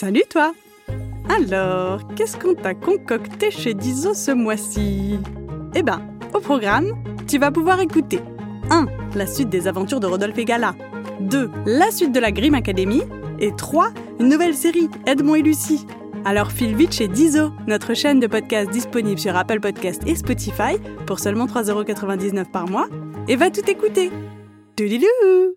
Salut toi Alors, qu'est-ce qu'on t'a concocté chez Dizo ce mois-ci? Eh ben, au programme, tu vas pouvoir écouter 1. La suite des aventures de Rodolphe et Gala 2. La suite de la Grimm Academy et 3. Une nouvelle série, Edmond et Lucie. Alors file vite chez Dizo, notre chaîne de podcast disponible sur Apple Podcast et Spotify pour seulement 3,99€ par mois et va tout écouter. Toudilou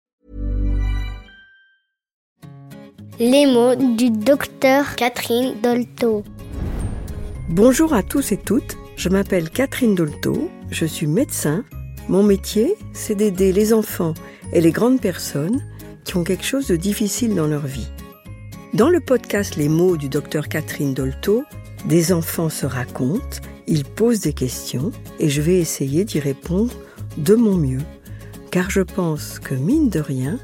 Les mots du docteur Catherine Dolto. Bonjour à tous et toutes, je m'appelle Catherine Dolto, je suis médecin. Mon métier, c'est d'aider les enfants et les grandes personnes qui ont quelque chose de difficile dans leur vie. Dans le podcast Les mots du docteur Catherine Dolto, des enfants se racontent, ils posent des questions et je vais essayer d'y répondre de mon mieux. Car je pense que mine de rien,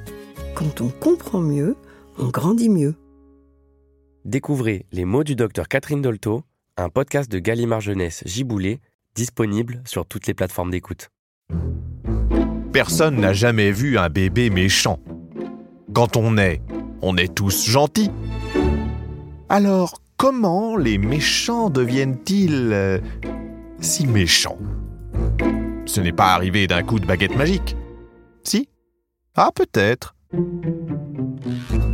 quand on comprend mieux, on grandit mieux. Découvrez Les mots du docteur Catherine Dolto, un podcast de Gallimard Jeunesse Giboulé, disponible sur toutes les plateformes d'écoute. Personne n'a jamais vu un bébé méchant. Quand on est, on est tous gentils. Alors, comment les méchants deviennent-ils euh, si méchants? Ce n'est pas arrivé d'un coup de baguette magique. Si? Ah, peut-être.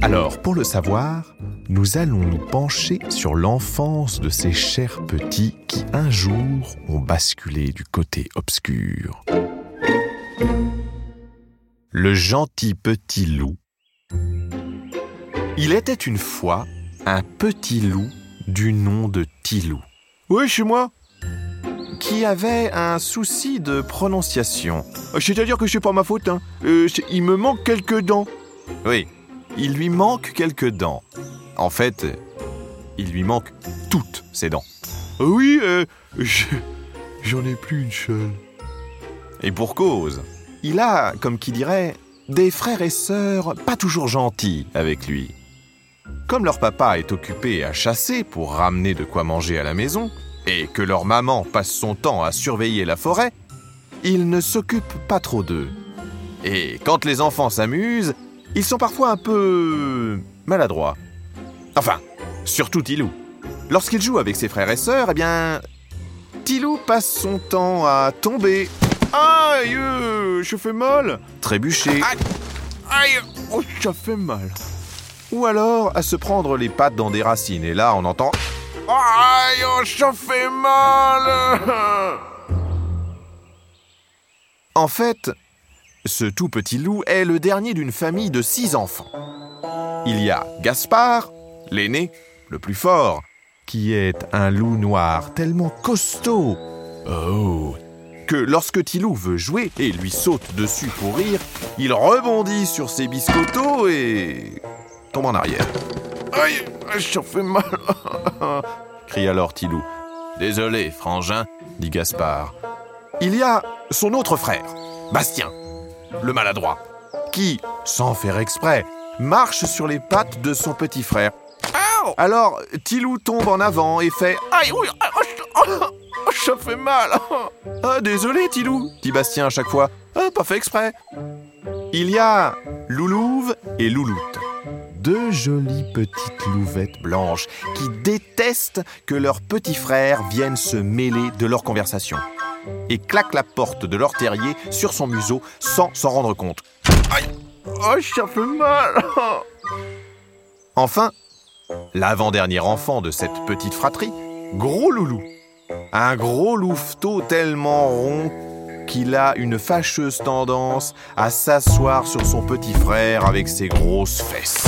Alors, pour le savoir, nous allons nous pencher sur l'enfance de ces chers petits qui un jour ont basculé du côté obscur. Le gentil petit loup. Il était une fois un petit loup du nom de Tilou. Oui, chez moi. Qui avait un souci de prononciation. C'est-à-dire que c'est pas ma faute, hein. Euh, il me manque quelques dents. Oui, il lui manque quelques dents. En fait, il lui manque toutes ses dents. Oui, euh, j'en ai plus une seule. Et pour cause, il a, comme qui dirait, des frères et sœurs pas toujours gentils avec lui. Comme leur papa est occupé à chasser pour ramener de quoi manger à la maison, et que leur maman passe son temps à surveiller la forêt, il ne s'occupe pas trop d'eux. Et quand les enfants s'amusent, ils sont parfois un peu maladroits. Enfin, surtout Tilou. Lorsqu'il joue avec ses frères et sœurs, eh bien, Tilou passe son temps à tomber. Aïe, je fais mal. Trébucher. Aïe, oh, ça fait mal. Ou alors à se prendre les pattes dans des racines. Et là, on entend. Aïe, oh, ça fait mal. En fait, ce tout petit loup est le dernier d'une famille de six enfants. Il y a Gaspard, l'aîné, le plus fort, qui est un loup noir tellement costaud. Oh que lorsque Tilou veut jouer et lui saute dessus pour rire, il rebondit sur ses biscottos et tombe en arrière. Aïe, ça fait mal crie alors Tilou. Désolé, frangin, dit Gaspard. Il y a son autre frère, Bastien, le maladroit, qui, sans faire exprès, marche sur les pattes de son petit frère. Alors, Tilou tombe en avant et fait Aïe, oui, ah, oh, oh, oh, ça fait mal. Ah, désolé, Tilou, dit Bastien à chaque fois. Ah, pas fait exprès. Il y a Loulouve et Louloute. Deux jolies petites louvettes blanches qui détestent que leurs petits frères viennent se mêler de leur conversation et claquent la porte de leur terrier sur son museau sans s'en rendre compte. Aïe Oh, ça fait mal Enfin, l'avant-dernier enfant de cette petite fratrie, Gros Loulou. Un gros louveteau tellement rond qu'il a une fâcheuse tendance à s'asseoir sur son petit frère avec ses grosses fesses.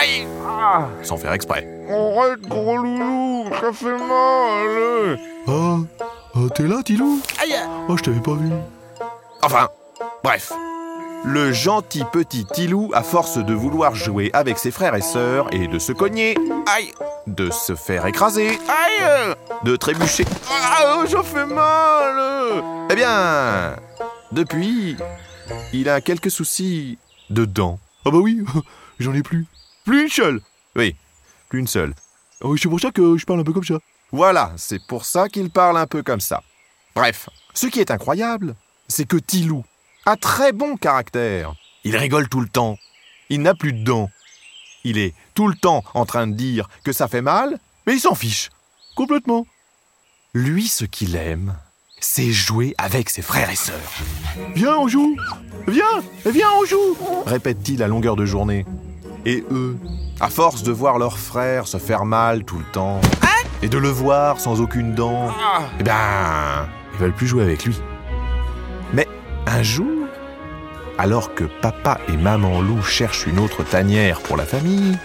Aïe Ah Sans faire exprès. Arrête, gros loulou, ça fait mal Ah, ah, t'es là, Tilou Aïe Oh, je t'avais pas vu. Enfin, bref. le gentil petit Tilou, à force de vouloir jouer avec ses frères et sœurs et de se cogner, aïe, de se faire écraser, aïe, de trébucher, ah, j'en fais mal. Eh bien, depuis, il a quelques soucis de dents. Ah bah oui, j'en ai plus. Plus une seule. Oui, plus une seule. Ah oui, c'est pour ça que je parle un peu comme ça. Voilà, c'est pour ça qu'il parle un peu comme ça. Bref, ce qui est incroyable, c'est que Tilou a très bon caractère. Il rigole tout le temps. Il n'a plus de dents. Il est tout le temps en train de dire que ça fait mal, mais il s'en fiche. Complètement. Lui, ce qu'il aime, c'est jouer avec ses frères et sœurs. Viens, on joue. Viens, viens, on joue. Répète-t-il à longueur de journée. Et eux, à force de voir leur frère se faire mal tout le temps, et de le voir sans aucune dent, eh ben, ils veulent plus jouer avec lui. Mais un jour, alors que papa et maman loup cherchent une autre tanière pour la famille,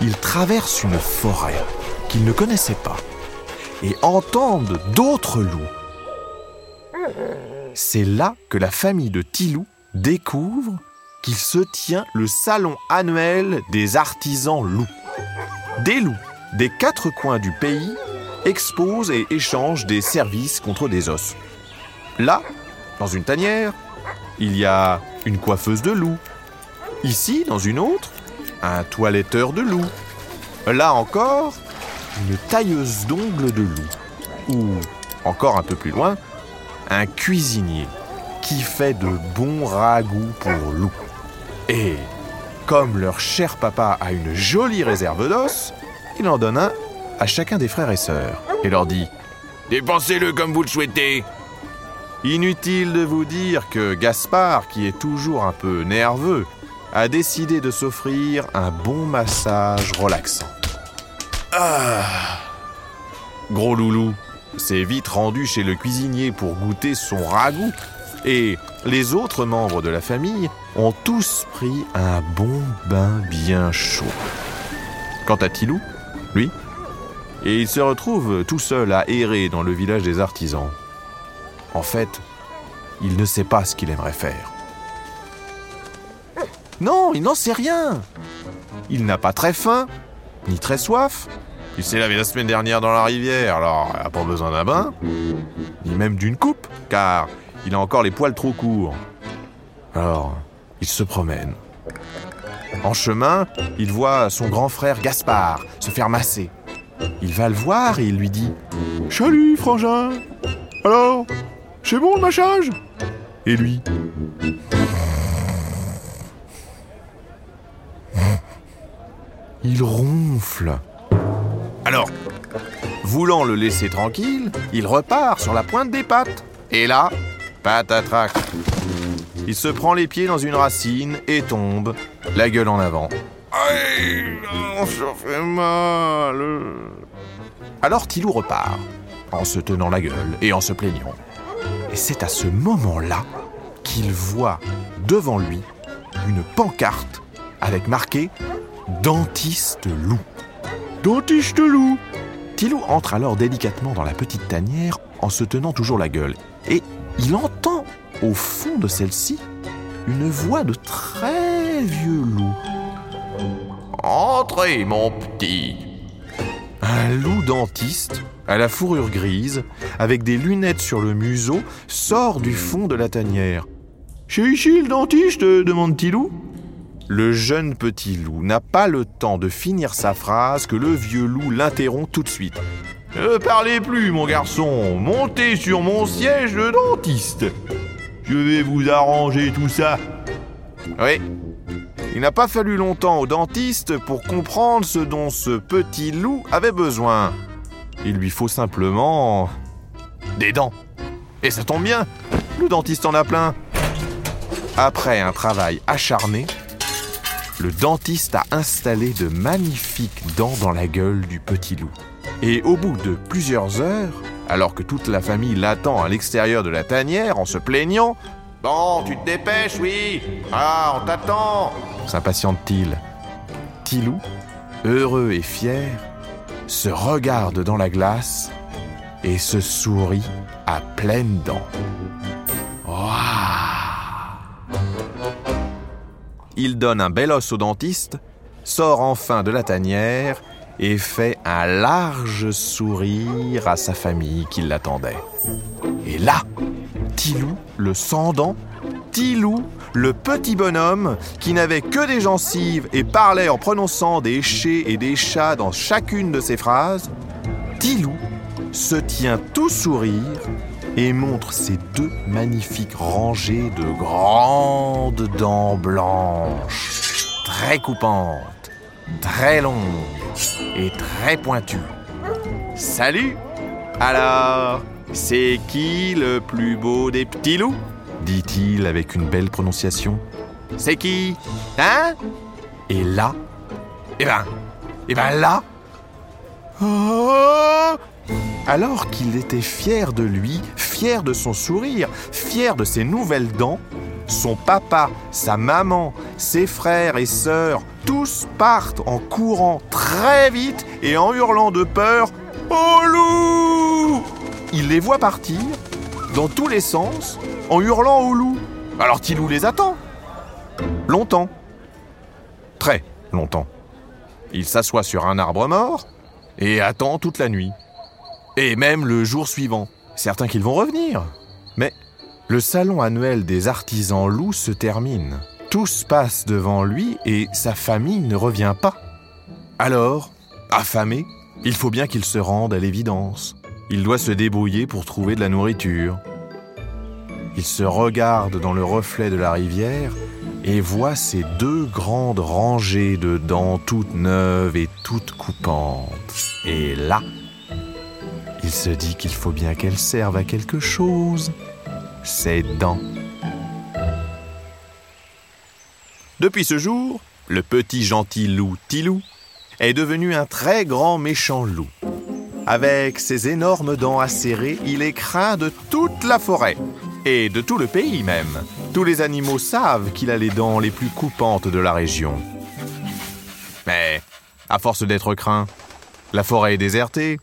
ils traversent une forêt qu'ils ne connaissaient pas et entendent d'autres loups. C'est là que la famille de Tilou découvre qu'il se tient le salon annuel des artisans loups. Des loups des quatre coins du pays exposent et échangent des services contre des os. Là, dans une tanière, il y a une coiffeuse de loup. Ici, dans une autre, un toiletteur de loup. Là encore, une tailleuse d'ongles de loup. Ou, encore un peu plus loin, un cuisinier qui fait de bons ragoûts pour loup. Et comme leur cher papa a une jolie réserve d'os, il en donne un à chacun des frères et sœurs et leur dit Dépensez-le comme vous le souhaitez. Inutile de vous dire que Gaspard, qui est toujours un peu nerveux, a décidé de s'offrir un bon massage relaxant. Ah Gros loulou s'est vite rendu chez le cuisinier pour goûter son ragoût et les autres membres de la famille ont tous pris un bon bain bien chaud. Quant à Tilou, lui, et il se retrouve tout seul à errer dans le village des artisans. En fait, il ne sait pas ce qu'il aimerait faire. Non, il n'en sait rien. Il n'a pas très faim, ni très soif. Il s'est lavé la semaine dernière dans la rivière, alors il n'a pas besoin d'un bain, ni même d'une coupe, car il a encore les poils trop courts. Alors, il se promène. En chemin, il voit son grand frère Gaspard se faire masser. Il va le voir et il lui dit Salut, frangin. Alors, c'est bon le massage Et lui Il ronfle. Alors, voulant le laisser tranquille, il repart sur la pointe des pattes. Et là, patatrac. Il se prend les pieds dans une racine et tombe, la gueule en avant. Aïe, ça fait mal. Alors Tilou repart, en se tenant la gueule et en se plaignant. Et c'est à ce moment-là qu'il voit devant lui une pancarte avec marqué Dentiste loup. Dentiste loup Tilou entre alors délicatement dans la petite tanière en se tenant toujours la gueule. Et il entend au fond de celle-ci une voix de très vieux loup. Entrez, mon petit. Un loup dentiste, à la fourrure grise, avec des lunettes sur le museau, sort du fond de la tanière. Ici le dentiste demande Tilou. Le jeune petit loup n'a pas le temps de finir sa phrase que le vieux loup l'interrompt tout de suite. Ne parlez plus, mon garçon, montez sur mon siège de dentiste. Je vais vous arranger tout ça. Oui. Il n'a pas fallu longtemps au dentiste pour comprendre ce dont ce petit loup avait besoin. Il lui faut simplement des dents. Et ça tombe bien, le dentiste en a plein. Après un travail acharné, le dentiste a installé de magnifiques dents dans la gueule du petit loup. Et au bout de plusieurs heures, alors que toute la famille l'attend à l'extérieur de la tanière en se plaignant, Bon, tu te dépêches, oui Ah, on t'attend s'impatiente-t-il. Tilou, heureux et fier, se regarde dans la glace et se sourit à pleines dents. Waouh il donne un bel os au dentiste, sort enfin de la tanière et fait un large sourire à sa famille qui l'attendait. Et là, Tilou, le sans-dents, Tilou, le petit bonhomme qui n'avait que des gencives et parlait en prononçant des chais et des chats dans chacune de ses phrases, Tilou se tient tout sourire et montre ses deux magnifiques rangées de grandes dents blanches, très coupantes, très longues et très pointues. Salut. Alors, c'est qui le plus beau des petits loups? Dit-il avec une belle prononciation. C'est qui? Hein? Et là? Eh ben, eh ben là? Oh! Alors qu'il était fier de lui, fier de son sourire, fier de ses nouvelles dents, son papa, sa maman, ses frères et sœurs, tous partent en courant très vite et en hurlant de peur Oh loup Il les voit partir dans tous les sens en hurlant au loup. Alors Tilou les attend. Longtemps. Très longtemps. Il s'assoit sur un arbre mort et attend toute la nuit. Et même le jour suivant. Certains qu'ils vont revenir. Mais le salon annuel des artisans loups se termine. Tous passent devant lui et sa famille ne revient pas. Alors, affamé, il faut bien qu'il se rende à l'évidence. Il doit se débrouiller pour trouver de la nourriture. Il se regarde dans le reflet de la rivière et voit ces deux grandes rangées de dents toutes neuves et toutes coupantes. Et là, il se dit qu'il faut bien qu'elles servent à quelque chose, ces dents. Depuis ce jour, le petit gentil loup Tilou est devenu un très grand méchant loup. Avec ses énormes dents acérées, il est craint de toute la forêt, et de tout le pays même. Tous les animaux savent qu'il a les dents les plus coupantes de la région. Mais, à force d'être craint, la forêt est désertée,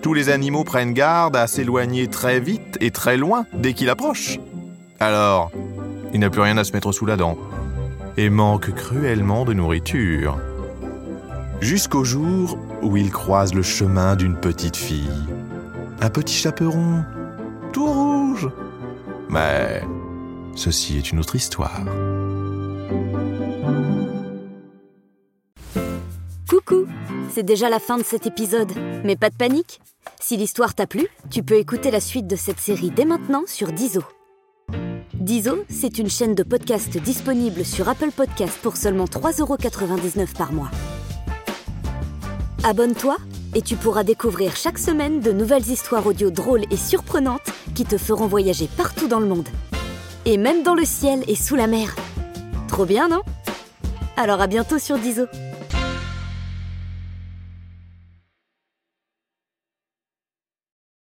tous les animaux prennent garde à s'éloigner très vite et très loin dès qu'il approche. Alors, il n'a plus rien à se mettre sous la dent et manque cruellement de nourriture. Jusqu'au jour où il croise le chemin d'une petite fille. Un petit chaperon, tout rouge. Mais ceci est une autre histoire. Coucou C'est déjà la fin de cet épisode, mais pas de panique Si l'histoire t'a plu, tu peux écouter la suite de cette série dès maintenant sur Dizo. Dizo, c'est une chaîne de podcast disponible sur Apple Podcast pour seulement 3,99€ par mois. Abonne-toi et tu pourras découvrir chaque semaine de nouvelles histoires audio drôles et surprenantes qui te feront voyager partout dans le monde. Et même dans le ciel et sous la mer. Trop bien, non? Alors à bientôt sur Dizo.